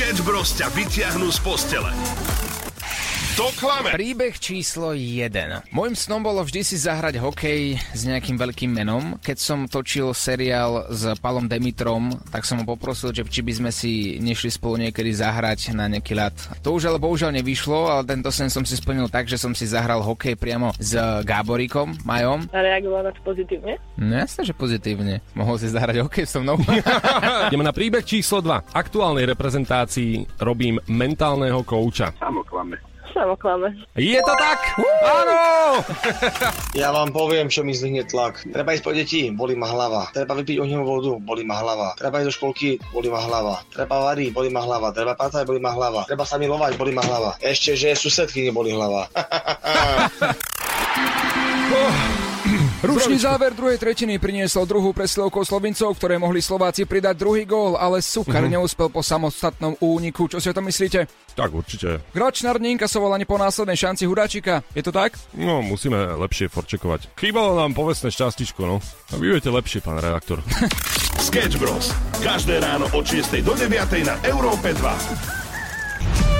Sketch Bros ťa vytiahnu z postele. To klame. Príbeh číslo 1. Mojím snom bolo vždy si zahrať hokej s nejakým veľkým menom. Keď som točil seriál s Palom Demitrom, tak som ho poprosil, že či by sme si nešli spolu niekedy zahrať na nejaký ľad. To už ale bohužiaľ nevyšlo, ale tento sen som si splnil tak, že som si zahral hokej priamo s Gáboríkom, Majom. A reagoval na to pozitívne? No jasne, že pozitívne. Mohol si zahrať hokej so mnou. Ideme na príbeh číslo 2. Aktuálnej reprezentácii robím mentálneho kouča. Áno, klame. Samo klame. Je to tak? Áno! Ja vám poviem, čo mi zdvihne tlak. Treba ísť po deti, boli ma hlava. Treba vypiť ohnivú vodu, boli ma hlava. Treba ísť do školky, boli ma hlava. Treba variť, boli ma hlava. Treba pátať, boli ma hlava. Treba sa milovať, boli ma hlava. Ešte, že susedky neboli hlava. Ručný záver druhej tretiny priniesol druhú presilovkou Slovincov, ktoré mohli Slováci pridať druhý gól, ale Sukar Mhm. neúspel po samostatnom úniku. Čo si o tom myslíte? Tak určite. Gračnár neinkasoval ani po následnej šanci Hudáčika. Je to tak? No, musíme lepšie forčekovať. Chýbalo nám povestné šťastičko, no. A vy viete lepšie, pán redaktor. Sketch Bros. Každé ráno od 6 do 9 na Európe 2.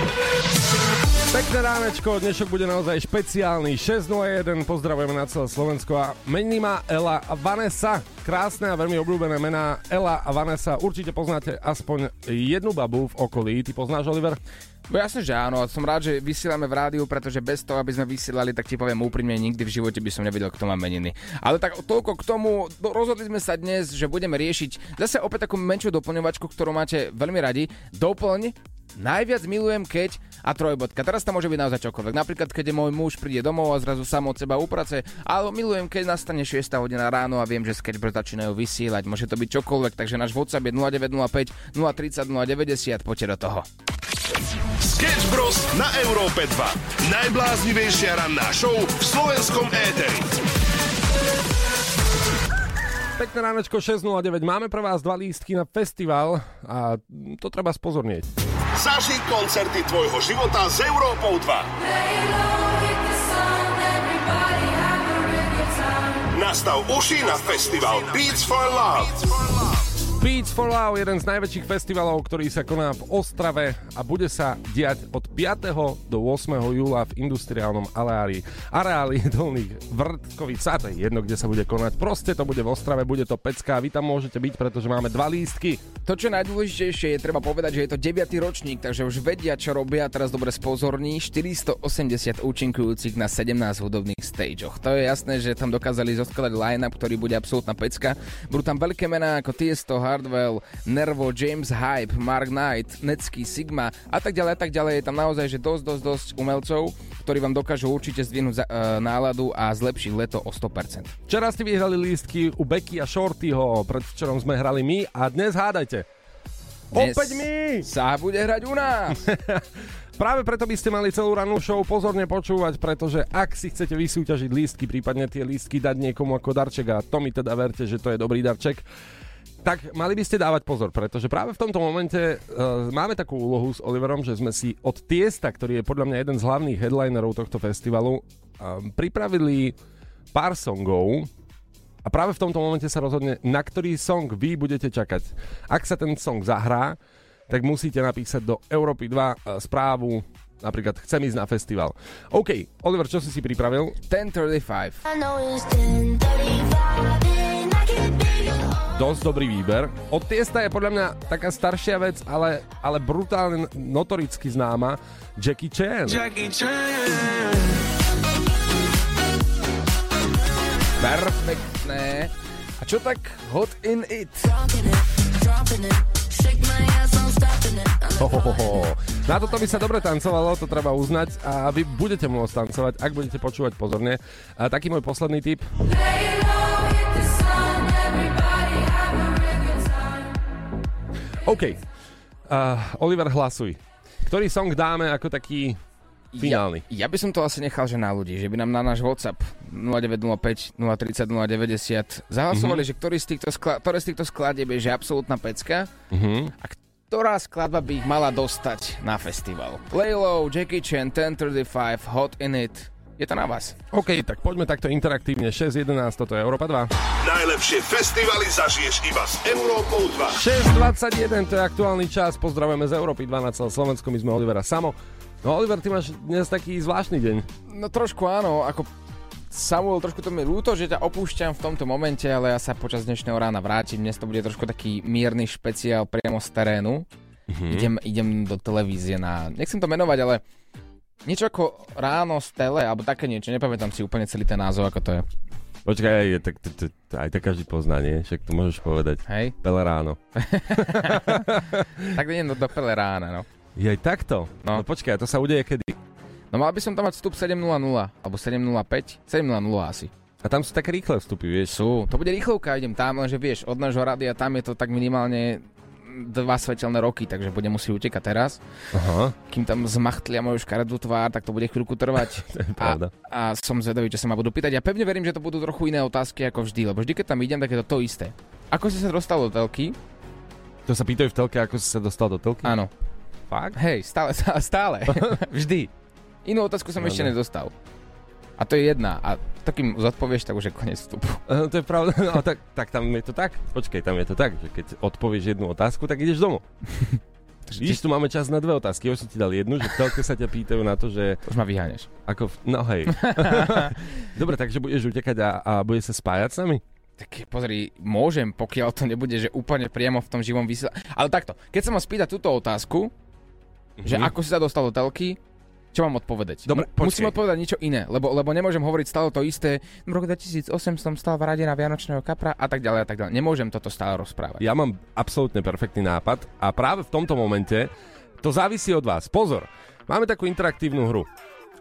Pekné ránečko, dnešok bude naozaj špeciálny. 6.01, pozdravujeme na celé Slovensko a mení ma Ela a Vanessa. Krásne a veľmi obľúbené mená Ela a Vanessa. Určite poznáte aspoň jednu babu v okolí. Ty poznáš, Oliver? No jasne, že áno. Som rád, že vysielame v rádiu, pretože bez toho, aby sme vysielali, tak ti poviem úprimne, nikdy v živote by som nevedel, kto má meniny. Ale tak toľko k tomu, do- rozhodli sme sa dnes, že budeme riešiť zase opäť takú menšiu doplňovačku, ktorú máte veľmi radi. Doplň Najviac milujem keď a trojbodka. Teraz tam môže byť naozaj čokoľvek. Napríklad, keď je môj muž príde domov a zrazu sám od seba uprace. Ale milujem, keď nastane 6 hodina ráno a viem, že sketch začínajú vysielať. Môže to byť čokoľvek, takže náš WhatsApp je 0905 030 090. Poďte do toho. Sketch Bros. na Európe 2. Najbláznivejšia ranná show v slovenskom éteri. Pekné ránečko 6.09. Máme pre vás dva lístky na festival a to treba spozornieť. Zaži koncerty tvojho života s Európou 2. Nastav uši na festival Beats for Love. Beats for Love, jeden z najväčších festivalov, ktorý sa koná v Ostrave a bude sa diať od 5. do 8. júla v industriálnom areáli. Areáli Dolných Vrtkových sad, to je jedno, kde sa bude konať. Proste to bude v Ostrave, bude to pecka, vy tam môžete byť, pretože máme dva lístky. To, čo najdôležitejšie, je treba povedať, že je to 9. ročník, takže už vedia, čo robia. Teraz dobre spozorní. 480 účinkujúcich na 17 hudobných stageoch. To je jasné, že tam dokázali zoskladať line-up, ktorý bude absolútna pecka. Budú tam veľké mená ako Tiesto, Hardwell, Nervo, James Hype, Mark Knight, Netsky, Sigma a tak ďalej a tak ďalej. Je tam naozaj že dosť, dosť, dosť umelcov, ktorí vám dokážu určite zdvihnúť za, e, náladu a zlepšiť leto o 100%. Včera ste vyhrali lístky u Becky a Shortyho, predvčerom sme hrali my a dnes hádajte. Dnes Opäť my! Sa bude hrať u nás! Práve preto by ste mali celú rannú show pozorne počúvať, pretože ak si chcete vysúťažiť lístky, prípadne tie lístky dať niekomu ako darček a to mi teda verte, že to je dobrý darček, tak mali by ste dávať pozor, pretože práve v tomto momente uh, máme takú úlohu s Oliverom, že sme si od Tiesta, ktorý je podľa mňa jeden z hlavných headlinerov tohto festivalu, um, pripravili pár songov a práve v tomto momente sa rozhodne, na ktorý song vy budete čakať. Ak sa ten song zahrá, tak musíte napísať do Európy 2 uh, správu, napríklad chcem ísť na festival. OK, Oliver, čo si si pripravil? 1035. Dosť dobrý výber. Od Tiesta je podľa mňa taká staršia vec, ale, ale brutálne notoricky známa Jackie Chan. Perfektné. A čo tak hot in it? Hohoho. Na toto by sa dobre tancovalo, to treba uznať a vy budete môcť tancovať, ak budete počúvať pozorne. A taký môj posledný tip. OK. Uh, Oliver, hlasuj. Ktorý song dáme ako taký finálny? Ja, ja by som to asi nechal, že na ľudí, že by nám na náš WhatsApp 0905 030 090 zahlasovali, mm-hmm. že ktorý z týchto, skla- ktoré z týchto skladieb je že absolútna pecka Uh-huh. a ktorá skladba by ich mala dostať na festival. Laylow, Jackie Chan, 1035, Hot in It. Je to na vás. OK, tak poďme takto interaktívne. 6.11, toto je Európa 2. Najlepšie festivaly zažiješ iba s Európou 2. 6.21, to je aktuálny čas. Pozdravujeme z Európy 2 na celé Slovensko, my sme Olivera Samo. No Oliver, ty máš dnes taký zvláštny deň. No trošku áno, ako Samuel, trošku to mi ľúto, že ťa opúšťam v tomto momente, ale ja sa počas dnešného rána vrátim. Dnes to bude trošku taký mierny špeciál priamo z terénu. Mm-hmm. Idem, idem do televízie na... Nechcem to menovať, ale niečo ako ráno z tele, alebo také niečo, nepamätám si úplne celý ten názov, ako to je. Počkaj, je, tak, t- t- aj tak každý pozná, nie? Však to môžeš povedať. Hej? Pele ráno. tak idem do, do Pele rána, no. Je aj takto? No. no počkaj, to sa udeje kedy? No mal by som tam mať vstup 7.00, alebo 7.05, 7.00 asi. A tam sú také rýchle vstupy, vieš? Sú, to bude rýchlovka, idem tam, lenže vieš, od nášho radia tam je to tak minimálne dva svetelné roky, takže budem musieť utekať teraz. Aha. Kým tam zmachtlia moju škaredú tvár, tak to bude chvíľku trvať. to je pravda. A, a som zvedavý, čo sa ma budú pýtať. Ja pevne verím, že to budú trochu iné otázky ako vždy, lebo vždy, keď tam idem, tak je to to isté. Ako si sa dostal do telky? To sa pýtajú v telke, ako si sa dostal do telky? Áno. Fakt? Hej, stále, stále, stále. vždy. Inú otázku som no, ešte nedostal. A to je jedna. A to kým zodpovieš, tak už je koniec vstupu. Uh, to je pravda, no tak, tak tam je to tak. Počkej, tam je to tak, že keď odpovieš jednu otázku, tak ideš domov. Vidíš, tu máme čas na dve otázky. Už som ti dal jednu, že v telke sa ťa pýtajú na to, že... Už ma vyháňaš. Ako, v... no hej. Dobre, takže budeš utekať a, a bude sa spájať s nami? Tak pozri, môžem, pokiaľ to nebude, že úplne priamo v tom živom vysielaní. Ale takto, keď sa ma spýta túto otázku, mm-hmm. že ako si sa dostal do telky, čo mám odpovedať? Dobre, M- musím odpovedať niečo iné, lebo, lebo nemôžem hovoriť stále to isté. V roku 2008 som stal v rade na Vianočného kapra a tak ďalej a tak ďalej. Nemôžem toto stále rozprávať. Ja mám absolútne perfektný nápad a práve v tomto momente to závisí od vás. Pozor, máme takú interaktívnu hru.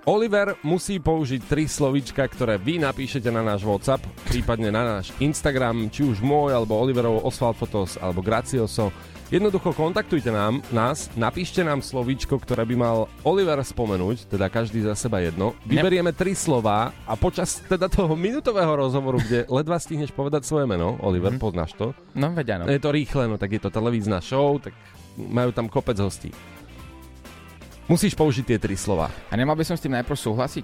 Oliver musí použiť tri slovíčka, ktoré vy napíšete na náš WhatsApp, prípadne na náš Instagram, či už môj, alebo Oliverov Oswald Fotos, alebo Gracioso. Jednoducho kontaktujte nám, nás, napíšte nám slovíčko, ktoré by mal Oliver spomenúť, teda každý za seba jedno. Vyberieme tri slova a počas teda toho minutového rozhovoru, kde ledva stihneš povedať svoje meno, Oliver, mm-hmm. poznáš to? No, veď áno. Je to rýchle, no tak je to televízna show, tak majú tam kopec hostí. Musíš použiť tie tri slova. A nemal by som s tým najprv súhlasiť?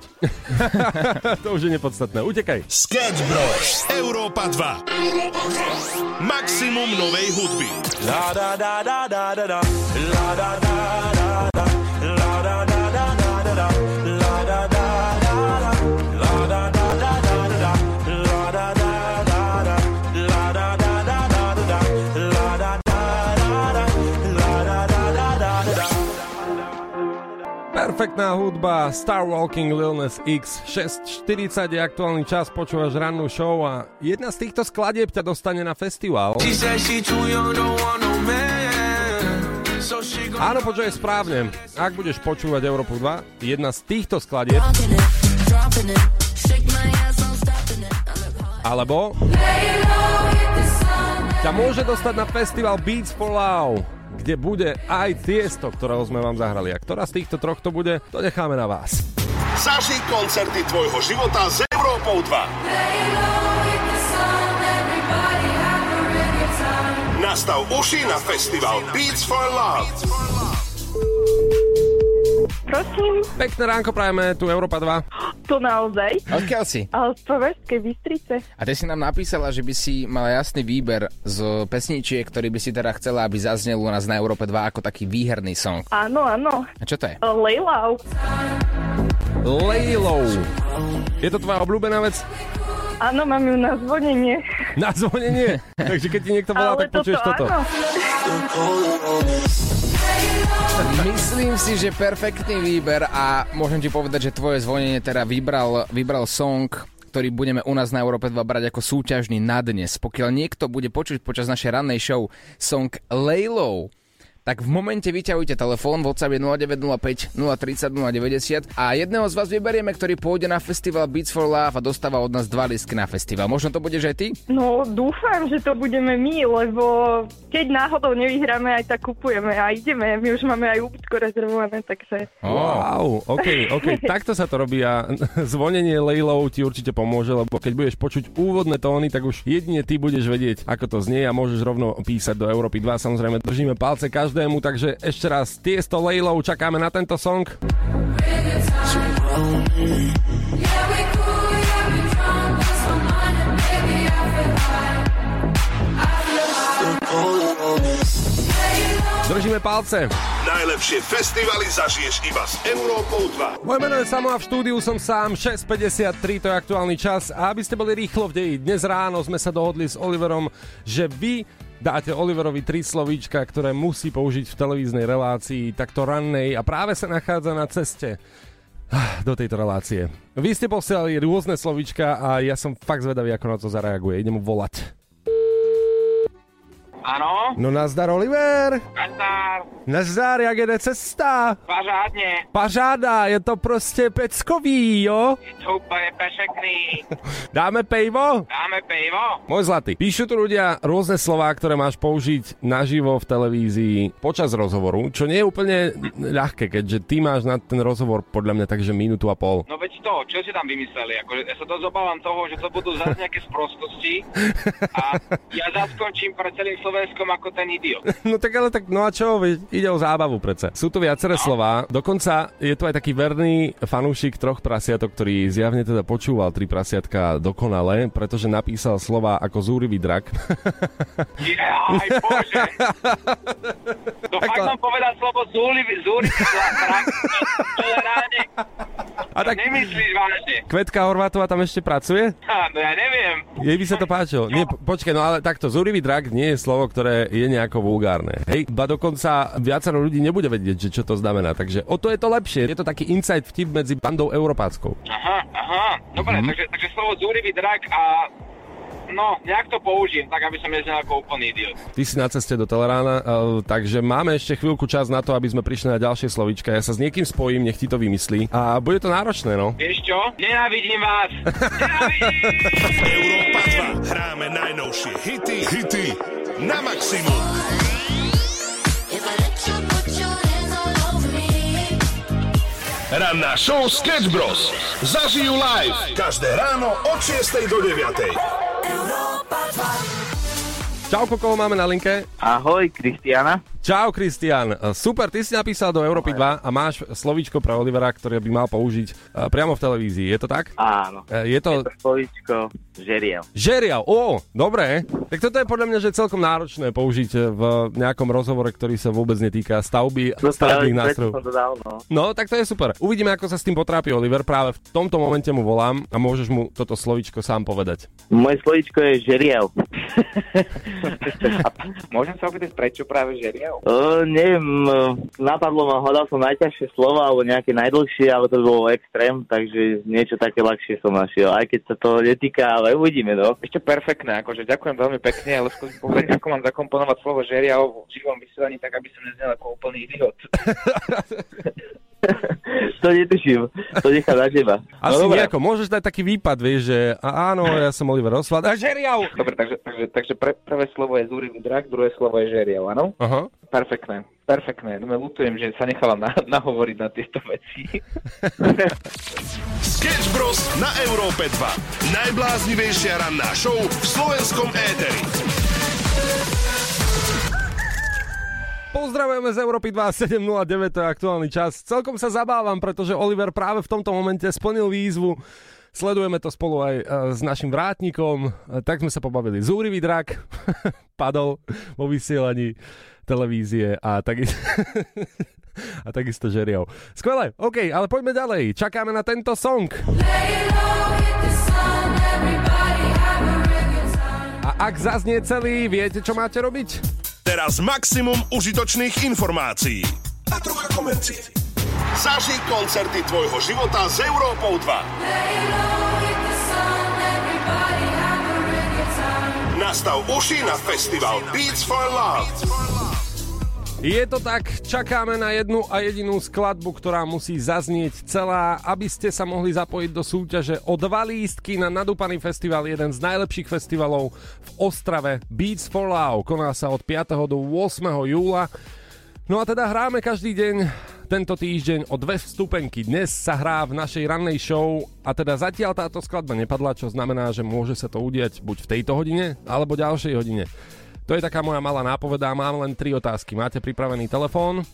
to už je nepodstatné. Utekaj. Sketch Bros. Európa 2. Maximum novej hudby. La da da da da da da. La da da da da. La da da da da da da. La da Perfektná hudba Star Walking Lil Nas X 6.40 je aktuálny čas, počúvaš rannú show a jedna z týchto skladieb ťa dostane na festival. Áno, počúvaj správne. Ak budeš počúvať Európu 2, jedna z týchto skladieb. Alebo ťa môže dostať na festival Beats for Love kde bude aj tiesto, ktorého sme vám zahrali. A ktorá z týchto troch to bude, to necháme na vás. Zaži koncerty tvojho života s Európou 2. Nastav uši na festival Beats for Love. Prosím, Pekné ránko prajeme, tu Európa 2. to naozaj. Odkiaľ si? Ale z Považskej Bystrice. A ty si nám napísala, že by si mala jasný výber z pesničiek, ktorý by si teda chcela, aby zaznel u nás na Európe 2 ako taký výherný song. Áno, áno. A čo to je? Lejlau. Lejlou. Je to tvoja obľúbená vec? Áno, mám ju na zvonenie. Na zvonenie. Takže keď ti niekto volá, Ale tak počuješ toto. áno. Myslím si, že perfektný výber a môžem ti povedať, že tvoje zvonenie teda vybral, vybral song, ktorý budeme u nás na Európe 2 brať ako súťažný na dnes. Pokiaľ niekto bude počuť počas našej rannej show song Laylow, tak v momente vyťahujte telefón, WhatsApp je 0905 030 090 a jedného z vás vyberieme, ktorý pôjde na festival Beats for Love a dostáva od nás dva listky na festival. Možno to budeš aj ty? No, dúfam, že to budeme my, lebo keď náhodou nevyhráme, aj tak kupujeme a ideme. My už máme aj úbytko rezervované, takže... Wow, OK, OK, takto sa to robí a zvonenie Lejlov ti určite pomôže, lebo keď budeš počuť úvodné tóny, tak už jedine ty budeš vedieť, ako to znie a môžeš rovno písať do Európy 2. Samozrejme, držíme palce každému každému, takže ešte raz Tiesto Lejlov, čakáme na tento song. Držíme palce. Najlepšie festivaly zažiješ iba s Európou 2. Moje meno je Samo a v štúdiu som sám, 6.53, to je aktuálny čas. A aby ste boli rýchlo v deji, dnes ráno sme sa dohodli s Oliverom, že vy dáte Oliverovi tri slovíčka, ktoré musí použiť v televíznej relácii, takto rannej a práve sa nachádza na ceste do tejto relácie. Vy ste posielali rôzne slovíčka a ja som fakt zvedavý, ako na to zareaguje. Idem mu volať. Áno, No nazdar, Oliver! nazdar, Nazdar, jak jede cesta? pařádně, Pažáda, je to prostě peckový, jo? je to úplně pešekný, Dáme pejvo? dáme pivo, Môj zlatý, píšu tu ľudia rôzne slová, ktoré máš použiť naživo v televízii počas rozhovoru, čo nie je úplne ľahké, keďže ty máš na ten rozhovor podľa mňa takže minútu a pol. no veď to, čo si tam vymysleli, akože ja sa to zobávam toho, že to budú zase nejaké sprostosti a ja zaskončím pre celým Slovenskom ako ten idiot. No tak ale tak, no a čo, ide o zábavu predsa. Sú tu viaceré slová, dokonca je tu aj taký verný fanúšik troch prasiatok, ktorý zjavne teda počúval tri prasiatka dokonale, pretože napísal slova ako zúrivý drak. Jaj, bože. To fakt mám povedať slovo zúrivý, zúrivý zlak, to je. A tak Nemyslíš vážne? Kvetka Horvátová tam ešte pracuje? Ha, no ja neviem. Jej by sa to páčilo. Nie, po- počkaj, no ale takto, zúrivý drak nie je slovo, ktoré je nejako vulgárne. Hej, ba dokonca viacero ľudí nebude vedieť, že čo to znamená. Takže o to je to lepšie. Je to taký inside vtip medzi bandou Európáckou. Aha, aha, dobre, Mhm. takže, takže slovo zúrivý drak a no, nejak to použijem, tak aby som neznal ako úplný idiot. Ty si na ceste do Telerána, uh, takže máme ešte chvíľku čas na to, aby sme prišli na ďalšie slovíčka. Ja sa s niekým spojím, nech ti to vymyslí. A bude to náročné, no. Vieš čo? Nenávidím vás! Nenávidím! Európa 2. Hráme najnovšie hity, hity na maximum. Ranná show Sketch Bros. Zažijú live. Každé ráno od 6 do 9. Bye-bye. Čauko, koho máme na linke? Ahoj, Kristiana. Čau, Kristian. Uh, Super, ty si napísal do Európy 2 a máš slovíčko pre Olivera, ktoré by mal použiť uh, priamo v televízii. Je to tak? Áno. Uh, Je to To slovíčko žeriel. Žeriav, ó, dobre. Tak toto je podľa mňa, že celkom náročné použiť v nejakom rozhovore, ktorý sa vôbec netýka stavby a stavebných nástrojov. som to dal, no. No, tak to je super. Uvidíme, ako sa s tým potrápi Oliver. Práve v tomto momente mu volám a môžeš mu toto slovíčko sám povedať. Moje slovíčko je žeriel. A môžem sa opýtať, prečo práve žeriav? Uh, neviem, napadlo ma, hľadal som najťažšie slova, alebo nejaké najdlhšie, ale to bolo extrém, takže niečo také ľahšie som našiel, aj keď sa to netýka, ale uvidíme, no. Ešte perfektné, akože ďakujem veľmi pekne, ale skúsim povedať, ako mám zakomponovať slovo žeriav v živom vysielaní, tak aby som neznel ako úplný idiot. to netuším, to nechá na teba. Asi no, nejako, môžeš dať taký výpad, vieš, že áno, ja som Oliver Oswald. A žeriav! Dobre, takže, takže, takže pre, prvé slovo je zúrivý drak, druhé slovo je žeriav, áno? Aha. Perfektné, perfektné. No, lutujem, že sa nechala na, nahovoriť na tieto veci. Sketch Bros. na Európe 2. Najbláznivejšia ranná show v slovenskom éteri. Pozdravujeme z Európy 2709, to je aktuálny čas. Celkom sa zabávam, pretože Oliver práve v tomto momente splnil výzvu. Sledujeme to spolu aj e, s našim vrátnikom. E, Tak sme sa pobavili. Zúrivý drak padol vo vysielaní televízie a takisto... a takisto žeriav. Skvelé, OK, ale poďme ďalej. Čakáme na tento song. A ak zaznie celý, viete, čo máte robiť? Teraz maximum užitočných informácií. A trocha komercie. Zaži koncerty tvojho života s Európou 2. Nastav uši na festival Beats for Love. Je to tak, čakáme na jednu a jedinú skladbu, ktorá musí zaznieť celá, aby ste sa mohli zapojiť do súťaže o dva lístky na nadúpaný festival, jeden z najlepších festivalov v Ostrave Beats for Love. Koná sa od 5. do 8. júla. No a teda hráme každý deň tento týždeň o dve vstupenky. Dnes sa hrá v našej rannej show a teda zatiaľ táto skladba nepadla, čo znamená, že môže sa to udiať buď v tejto hodine, alebo ďalšej hodine. To je taká moja malá nápoveda. Mám len tri otázky. Máte pripravený telefón?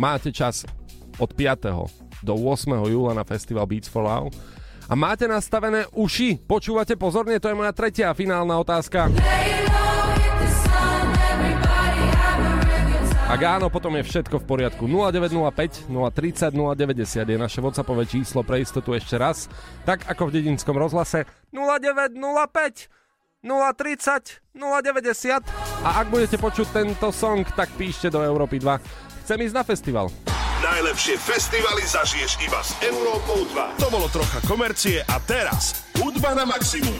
Máte čas od 5. do 8. júla na festival Beats for Love? A máte nastavené uši? Počúvate pozorne? To je moja tretia finálna otázka. Ak áno, potom je všetko v poriadku. 0905 030 090 je naše WhatsAppové číslo pre istotu ešte raz. Tak ako v dedinskom rozhlase 0905 030 090 a ak budete počuť tento song, tak píšte do Európy 2. Chcem ísť na festival. Najlepšie festivaly zažiješ iba s Európou 2. To bolo trocha komercie a teraz hudba na maximum.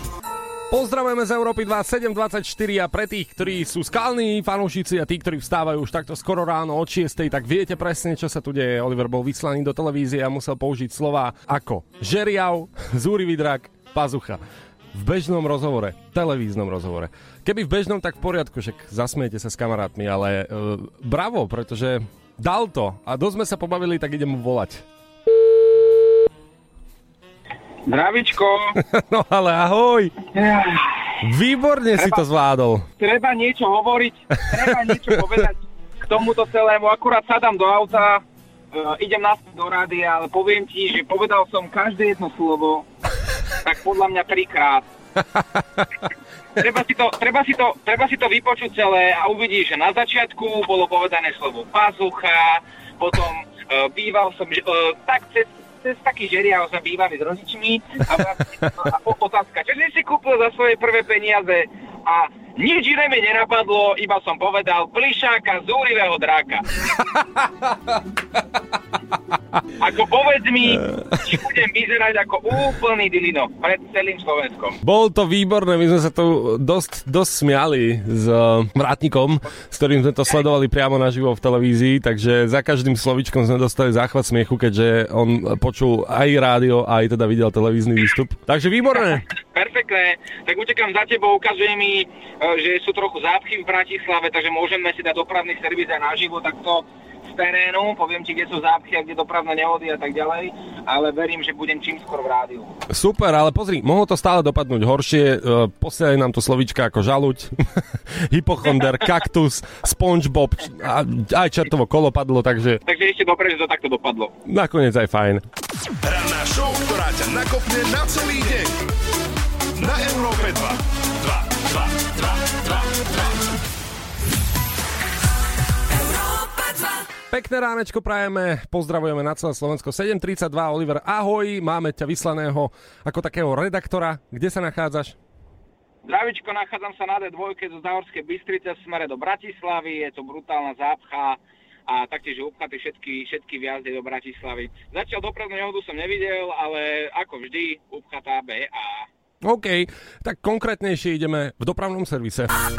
Pozdravujeme z Európy 2 724 a pre tých, ktorí sú skalní fanúšici a tí, ktorí vstávajú už takto skoro ráno od 6, tak viete presne, čo sa tu deje. Oliver bol vyslaný do televízie a musel použiť slova ako žeriav, zúri vidrak, pazucha. V bežnom rozhovore, televíznom rozhovore. Keby v bežnom, tak v poriadku, však zasmiete sa s kamarátmi, ale uh, bravo, pretože dal to a dosť sme sa pobavili, tak idem mu volať. Zdravičko, No ale ahoj, výborne si to zvládol. treba niečo hovoriť, treba niečo povedať k tomuto celému. Akurát sadám do auta, uh, idem naspäť do rádia, ale poviem ti, že povedal som každé jedno slovo, tak podľa mňa trikrát. treba, si to, treba, si to, treba si to vypočuť celé a uvidíš, že na začiatku bolo povedané slovo pazucha, potom uh, býval som, uh, tak cez, cez taký žeriav sme bývali s rodičmi a, vlastne, a o- otázka, čo si si kúpil za svoje prvé peniaze a nič iné mi nenapadlo, iba som povedal plišáka zúrivého dráka. Ako povedz mi, či budem vyzerať ako úplný dilino pred celým Slovenskom. Bol to výborné, my sme sa tu dosť, dosť smiali s vrátnikom, s ktorým sme to sledovali priamo naživo v televízii, takže za každým slovičkom sme dostali záchvat smiechu, keďže on počul aj rádio, aj teda videl televízny výstup. Takže výborné. Perfektné, tak utekám za tebou, ukazuje mi, e, že sú trochu zápchy v Bratislave, takže môžeme si dať dopravný servis aj naživo takto z terénu, poviem ti, kde sú zápchy a kde dopravné nehody a tak ďalej, ale verím, že budem čím skôr v rádiu. Super, ale pozri, mohlo to stále dopadnúť horšie. Uh, posielaj nám tu slovíčka ako žaluť, hypochonder, kaktus, spongebob a aj čertovo kolo padlo, takže Takže ešte dobre, že to takto dopadlo. nakoniec aj fajn. Ranná show, ktorá ťa nakopne na celý deň. Na Európe 2. 2, 2, 2, Pekné ránečko prajeme, pozdravujeme na celé Slovensko. 7.32, Oliver, ahoj, máme ťa vyslaného ako takého redaktora. Kde sa nachádzaš? Zdravičko, nachádzam sa na D2 zo Zahorskej Bystrice v smere do Bratislavy, je to brutálna zápcha a taktiež je upchatý všetky, všetky viazdy do Bratislavy. Zatiaľ dopravnú nehodu som nevidel, ale ako vždy, upchatá BA. OK, tak konkrétnejšie ideme v dopravnom servise. I'm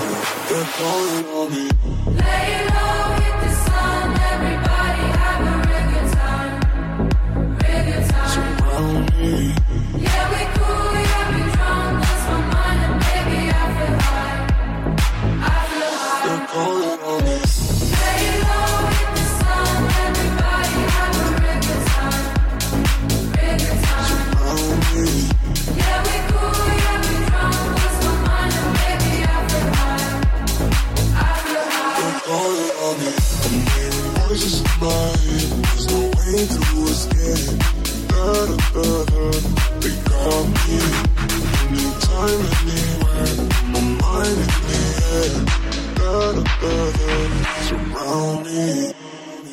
They're calling on me. Surround no.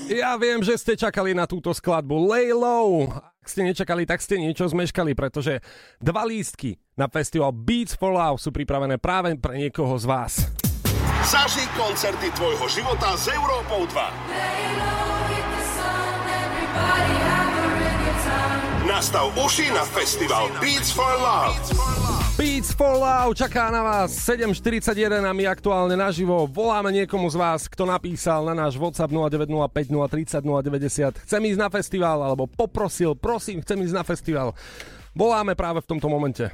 Ja viem, že ste čakali na túto skladbu Lay Low. Ak ste nečakali, tak ste niečo zmeškali, pretože dva lístky na festival Beats for Love sú pripravené práve pre niekoho z vás. Zažij koncerty tvojho života s Európou 2. Nastav uši na festival Beats for Love. Beats for Love čaká na vás 7.41 a my aktuálne naživo voláme niekomu z vás, kto napísal na náš WhatsApp 0905 030 090 chcem ísť na festival, alebo poprosil, prosím, chcem ísť na festival. Voláme práve v tomto momente.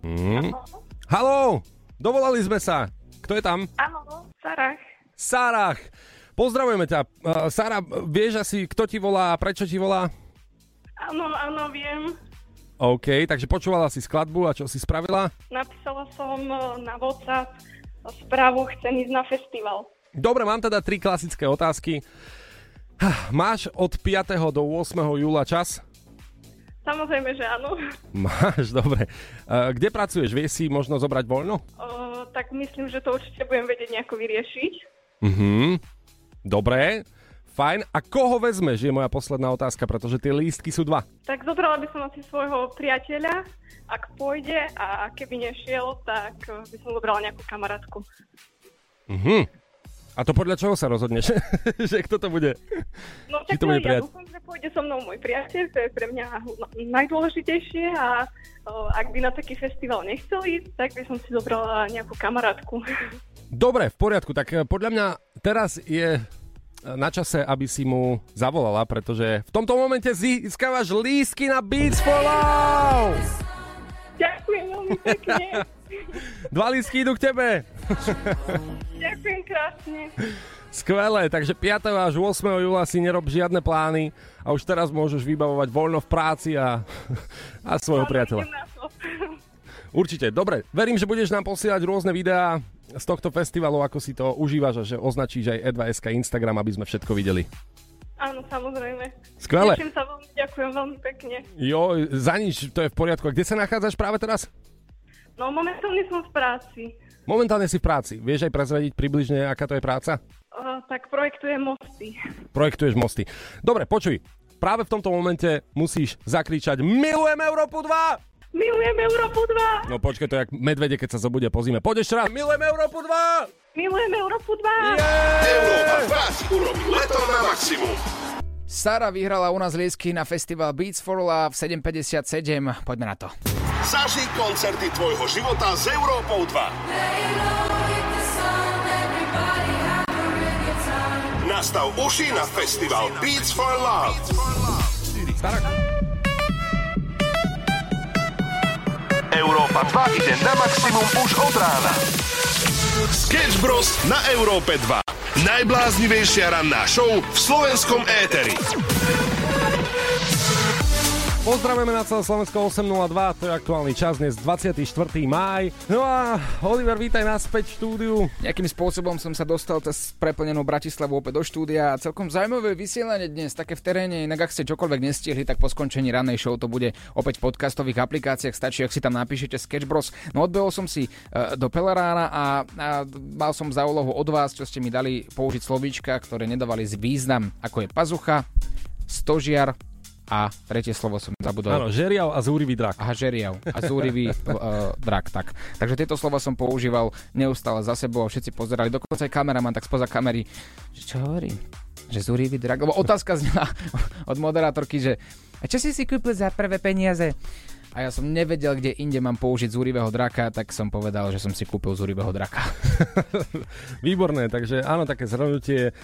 Hmm. Haló, dovolali sme sa. Kto je tam? Áno, Sarah. Sarah. Pozdravujeme ťa. Uh, Sara, vieš asi, kto ti volá a prečo ti volá? Áno, áno, viem. OK, takže počúvala si skladbu a čo si spravila? Napísala som e, na WhatsApp správu, chcem ísť na festival. Dobre, mám teda tri klasické otázky. Máš od 5. do 8. júla čas? Samozrejme, že áno. Máš, dobre. Kde pracuješ? Vieš si možno zobrať voľno? O, tak myslím, že to určite budem vedieť nejako vyriešiť. Mhm. Dobre, fajn. A koho vezmeš, je moja posledná otázka, pretože tie lístky sú dva. Tak zobrala by som asi svojho priateľa, ak pôjde a keby nešiel, tak e, by som zobrala nejakú kamarátku. Mhm. A to podľa čoho sa rozhodneš? že kto to bude? No tak to bude ja dúfam, pôjde so mnou môj priateľ, to je pre mňa najdôležitejšie a o, ak by na taký festival nechcel ísť, tak by som si zobrala nejakú kamarátku. Dobre, v poriadku. Tak eh, podľa mňa teraz je eh, na čase, aby si mu zavolala, pretože v tomto momente získavaš lístky na Beats for Love! Ďakujem veľmi pekne. Dva lístky idú k tebe. Ďakujem krásne. Skvelé, takže 5. až 8. júla si nerob žiadne plány a už teraz môžeš vybavovať voľno v práci a, a svojho priateľa. Určite, dobre. Verím, že budeš nám posielať rôzne videá z tohto festivalu, ako si to užívaš a že označíš aj E2SK Instagram, aby sme všetko videli. Áno, samozrejme. Skvelé. Teším sa veľmi, ďakujem veľmi pekne. Jo, za nič, to je v poriadku. A kde sa nachádzaš práve teraz? No momentálne som v práci. Momentálne si v práci. Vieš aj prezvediť približne, aká to je práca? Uh, tak projektujem mosty. Projektuješ mosty. Dobre, počuj. Práve v tomto momente musíš zakričať Milujem Európu 2! Milujem Európu 2! No počkaj, to je jak medvede, keď sa zobudia po zime. Poď ešte raz. Milujem Európu 2! Milujem Európu 2! Európa 2 si urobí leto na maximum. Sara vyhrala u nás lístky na festival Beats for Love 757. Poďme na to. Zaži koncerty tvojho života s Európou 2. Nastav uši na festival Beats for Love. Európa 2 ide na maximum už od rána. Sketch Bros. na Európe 2. Najbláznivejšia ranná show v slovenskom éteri. Pozdravujeme na celé Slovensko 8.02, to je aktuálny čas, dnes 24. máj. No a Oliver, vítaj naspäť v štúdiu. Nejakým spôsobom som sa dostal cez preplnenú Bratislavu opäť do štúdia a celkom zaujímavé vysielanie dnes, také v teréne, inak ak ste čokoľvek nestihli, tak po skončení ranej show to bude opäť v podcastových aplikáciách, stačí, ak si tam napíšete Sketch. No odbehol som si uh, do Pelerána a, a mal som za úlohu od vás, čo ste mi dali použiť slovíčka, ktoré nedávali z význam, ako je pazucha, stožiar a tretie slovo som zabudol. Áno, žeriav a zúrivý drak. Aha, žeriav a zúrivý uh, drak, tak. Takže tieto slova som používal neustále za sebou a všetci pozerali, dokonca aj kameraman tak spoza kamery, že čo hovorím? Že zúrivý drak? Lebo otázka znela od moderátorky, že a čo si si kúpil za prvé peniaze? A ja som nevedel, kde inde mám použiť zúrivého draka, tak som povedal, že som si kúpil zúrivého draka. Výborné, takže áno, také zhrnutie.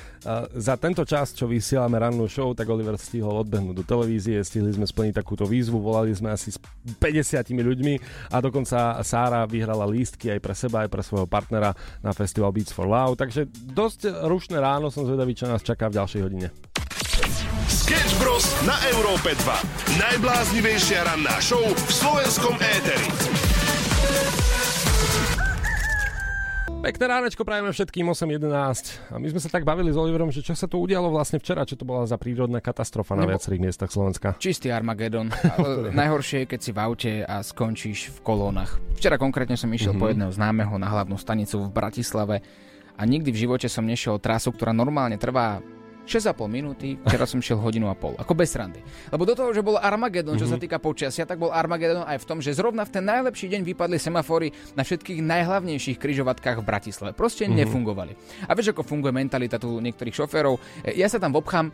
Za tento čas, čo vysielame rannú show, tak Oliver stihol odbehnúť do televízie, stihli sme splniť takúto výzvu, volali sme asi s 50 ľuďmi a dokonca Sára vyhrala lístky aj pre seba, aj pre svojho partnera na festival Beats for Love, takže dosť rušné ráno, som zvedavý, čo nás čaká v ďalšej hodine. Sketch Bros. na Európe 2. Najbláznivejšia ranná show v slovenskom éteri. Pekné ránečko prajeme všetkým 8.11 a my sme sa tak bavili s Oliverom, že čo sa tu udialo vlastne včera, čo to bola za prírodná katastrofa na Nebo- viacerých miestach Slovenska. Čistý Armagedon. Najhoršie je, keď si v aute a skončíš v kolónach. Včera konkrétne som išiel mm-hmm. po jedného známeho na hlavnú stanicu v Bratislave a nikdy v živote som nešiel trasu, ktorá normálne trvá 6,5 minúty, včera som šiel hodinu a pol, ako bez randy. Lebo do toho, že bol Armagedon, čo sa týka počasia, tak bol Armagedon aj v tom, že zrovna v ten najlepší deň vypadli semafory na všetkých najhlavnejších kryžovatkách v Bratislave. Proste nefungovali. A vieš, ako funguje mentalita tu niektorých šoférov? E, Ja sa tam obchám,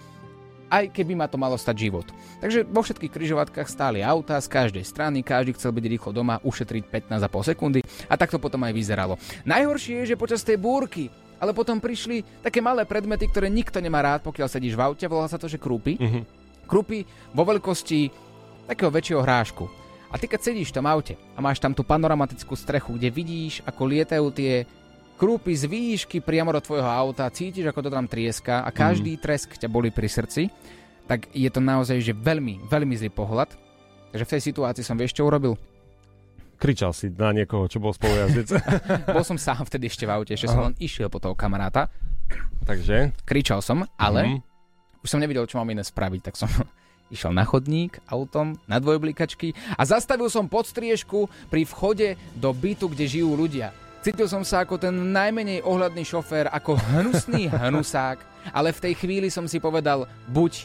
aj keby ma to malo stať život. Takže vo všetkých kryžovatkách stáli auta z každej strany, každý chcel byť rýchlo doma, ušetriť 15,5 sekundy a tak to potom aj vyzeralo. Najhoršie je, že počas tej búrky ale potom prišli také malé predmety, ktoré nikto nemá rád, pokiaľ sedíš v aute, volá sa to, že krúpy. Mhm. Krúpy vo veľkosti takého väčšieho hrášku. A ty keď sedíš v tom aute a máš tam tú panoramatickú strechu, kde vidíš, ako lietajú tie krúpy z výšky priamo do tvojho auta, cítiš, ako to tam trieska a každý tresk ťa boli pri srdci, tak je to naozaj že veľmi, veľmi zlý pohľad. Takže v tej situácii som vieš, čo urobil? Kričal si na niekoho, čo bol spolujazdec. Bol som sám vtedy ešte v aute, ešte som Aha. len išiel po toho kamaráta. Takže? Kričal som, ale Mhm. už som nevedel, čo mám iné spraviť, tak som išiel na chodník autom, na dvojblikačky a zastavil som pod striežku pri vchode do bytu, kde žijú ľudia. Cítil som sa ako ten najmenej ohľadný šofér, ako hnusný hnusák, ale v tej chvíli som si povedal, buď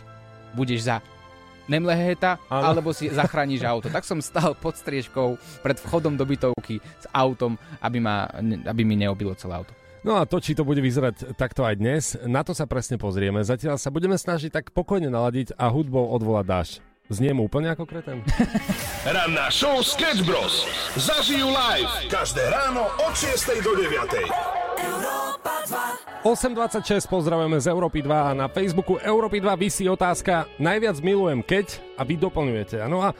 budeš za Nemleheta, Áno. alebo si zachrániš auto. Tak som stal pod striežkou pred vchodom do bytovky s autom, aby, ma, aby mi neobilo celé auto. No a to, či to bude vyzerať takto aj dnes, na to sa presne pozrieme. Zatiaľ sa budeme snažiť tak pokojne naladiť a hudbou odvolať dážď. Zniem úplne ako kreten? Ranná show Sketch Bros. Zažijú live každé ráno od 6 do 9. 8.26 pozdravujeme z Európy 2 a na Facebooku Európy 2 vysí otázka Najviac milujem keď a vy doplňujete. No a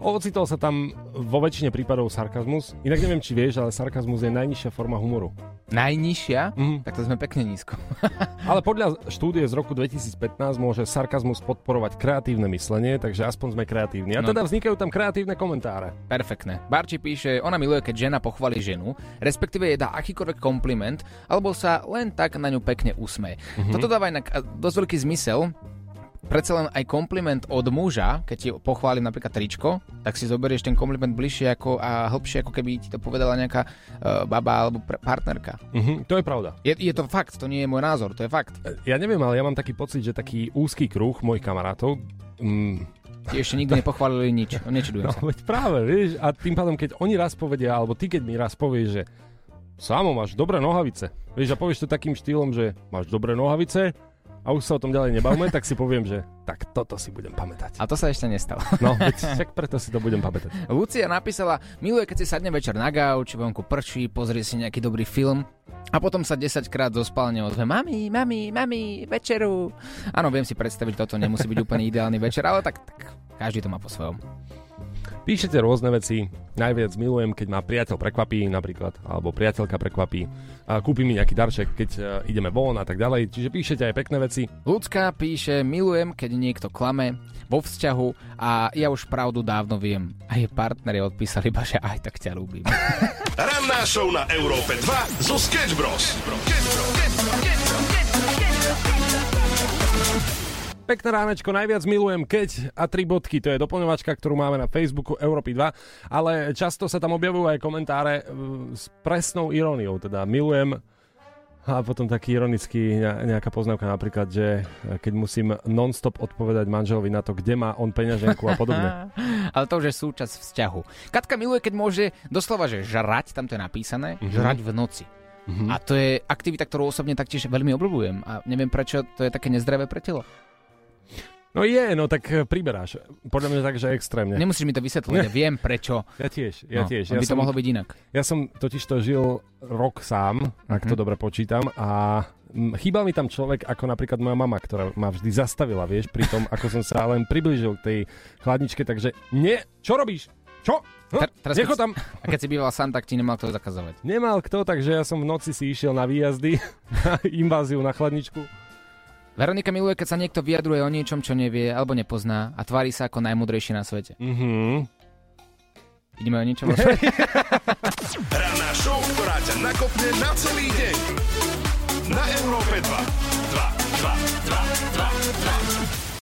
ocitol sa tam vo väčšine prípadov sarkazmus. Inak neviem, či vieš, ale sarkazmus je najnižšia forma humoru. Najnižšia? Mhm. Tak to sme pekne nízko. Ale podľa štúdie z roku 2015 môže sarkazmus podporovať kreatívne myslenie, takže aspoň sme kreatívni. A No. teda vznikajú tam kreatívne komentáre. Perfektné. Barči píše, ona miluje, keď žena pochváli ženu, respektíve jej dá akýkoľvek kompliment, alebo sa len tak na ňu pekne usmeje. Mhm. Toto dáva inak dosť veľký zmysel, Predsa len aj kompliment od muža, keď ti pochváli napríklad tričko, tak si zoberieš ten kompliment bližšie ako, a hlbšie, ako keby ti to povedala nejaká uh, baba alebo pr- partnerka. Mhm, to je pravda. Je, je to fakt, to nie je môj názor, to je fakt. Ja neviem, ale ja mám taký pocit, že taký úzky kruh mojich kamarátov... Mm, Ti ešte nikdy nepochválili nič, no, nečudujem no, sa. veď práve, vieš, a tým pádom, keď oni raz povedia, alebo ty keď mi raz povieš, že Samo, máš dobré nohavice. Vieš, a povieš to takým štýlom, že máš dobré nohavice a už sa o tom ďalej nebavme, tak si poviem, že tak toto si budem pamätať. A to sa ešte nestalo. No, veď však preto si to budem pamätať. Lucia napísala, miluje, keď si sadne večer na gauč, vonku prší, pozrie si nejaký dobrý film a potom sa 10 krát zo spálne ozve Mami, mami, mami, večeru. Áno, viem si predstaviť, toto nemusí byť úplne ideálny večer, ale tak, tak každý to má po svojom. Píšete rôzne veci, najviac milujem, keď ma priateľ prekvapí napríklad, alebo priateľka prekvapí, a kúpi mi nejaký darček, keď e, ideme von a tak ďalej, čiže píšete aj pekné veci. Ľudská píše, milujem, keď niekto klame vo vzťahu a ja už pravdu dávno viem. A jej partneri odpísali iba, že aj tak ťa ľúbim. Ranná show na Európe 2 zo Sketch Bros. Pekné ránečko, najviac milujem keď a tri bodky, to je doplňovačka, ktorú máme na Facebooku Európy 2, ale často sa tam objavujú aj komentáre e, s presnou iróniou, teda milujem a potom taký ironický ne- nejaká poznámka napríklad, že e, keď musím non-stop odpovedať manželovi na to, kde má on peňaženku a podobne. Ale to už je súčasť vzťahu. Katka miluje, keď môže doslova, že žrať, tam to je napísané, Mhm. žrať v noci. A to je aktivita, ktorú osobne taktiež veľmi obľúbujem a neviem prečo to je také nezdravé pre telo. No je, no tak e, priberáš. Podľa mňa tak, že extrémne. Nemusíš mi to vysvetliť, ja viem prečo. Ja tiež, ja No, tiež. by Ja to mohlo byť inak. Ja som totiž to žil rok sám, ak to Mhm. dobre počítam, a chýbal mi tam človek ako napríklad moja mama, ktorá ma vždy zastavila, vieš, pri tom, ako som sa len priblížil k tej chladničke, takže nie, čo robíš? Čo? Hm? Ter- teraz, Necho keď, tam. A keď si býval sám, tak ti nemal kto zakazovať. Nemal kto, takže ja som v noci si išiel na výjazdy, na inváziu na chladničku. Veronika miluje, keď sa niekto vyjadruje o niečom, čo nevie alebo nepozná a tvári sa ako najmudrejší na svete. Mhm. Ideme o niečom Ranná show, ktorá ťa nakopne na celý deň. Na Európe 2. 2, 2, 2.